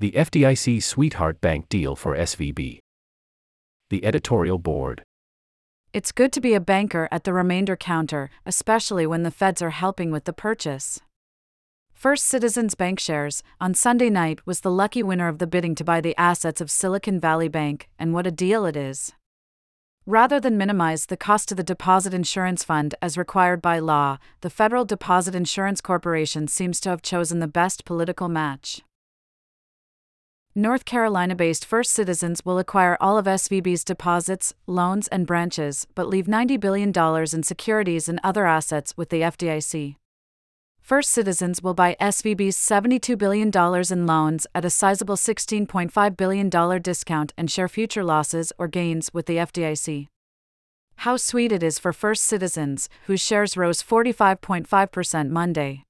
The FDIC Sweetheart Bank Deal for SVB. The Editorial Board. It's good to be a banker at the remainder counter, especially when the feds are helping with the purchase. First Citizens BancShares on Sunday night was the lucky winner of the bidding to buy the assets of Silicon Valley Bank, and what a deal it is. Rather than minimize the cost to the Deposit Insurance Fund as required by law, the Federal Deposit Insurance Corporation seems to have chosen the best political match. North Carolina based First Citizens will acquire all of SVB's deposits, loans, and branches, but leave $90 billion in securities and other assets with the FDIC. First Citizens will buy SVB's $72 billion in loans at a sizable $16.5 billion discount and share future losses or gains with the FDIC. How sweet it is for First Citizens, whose shares rose 45.5% Monday.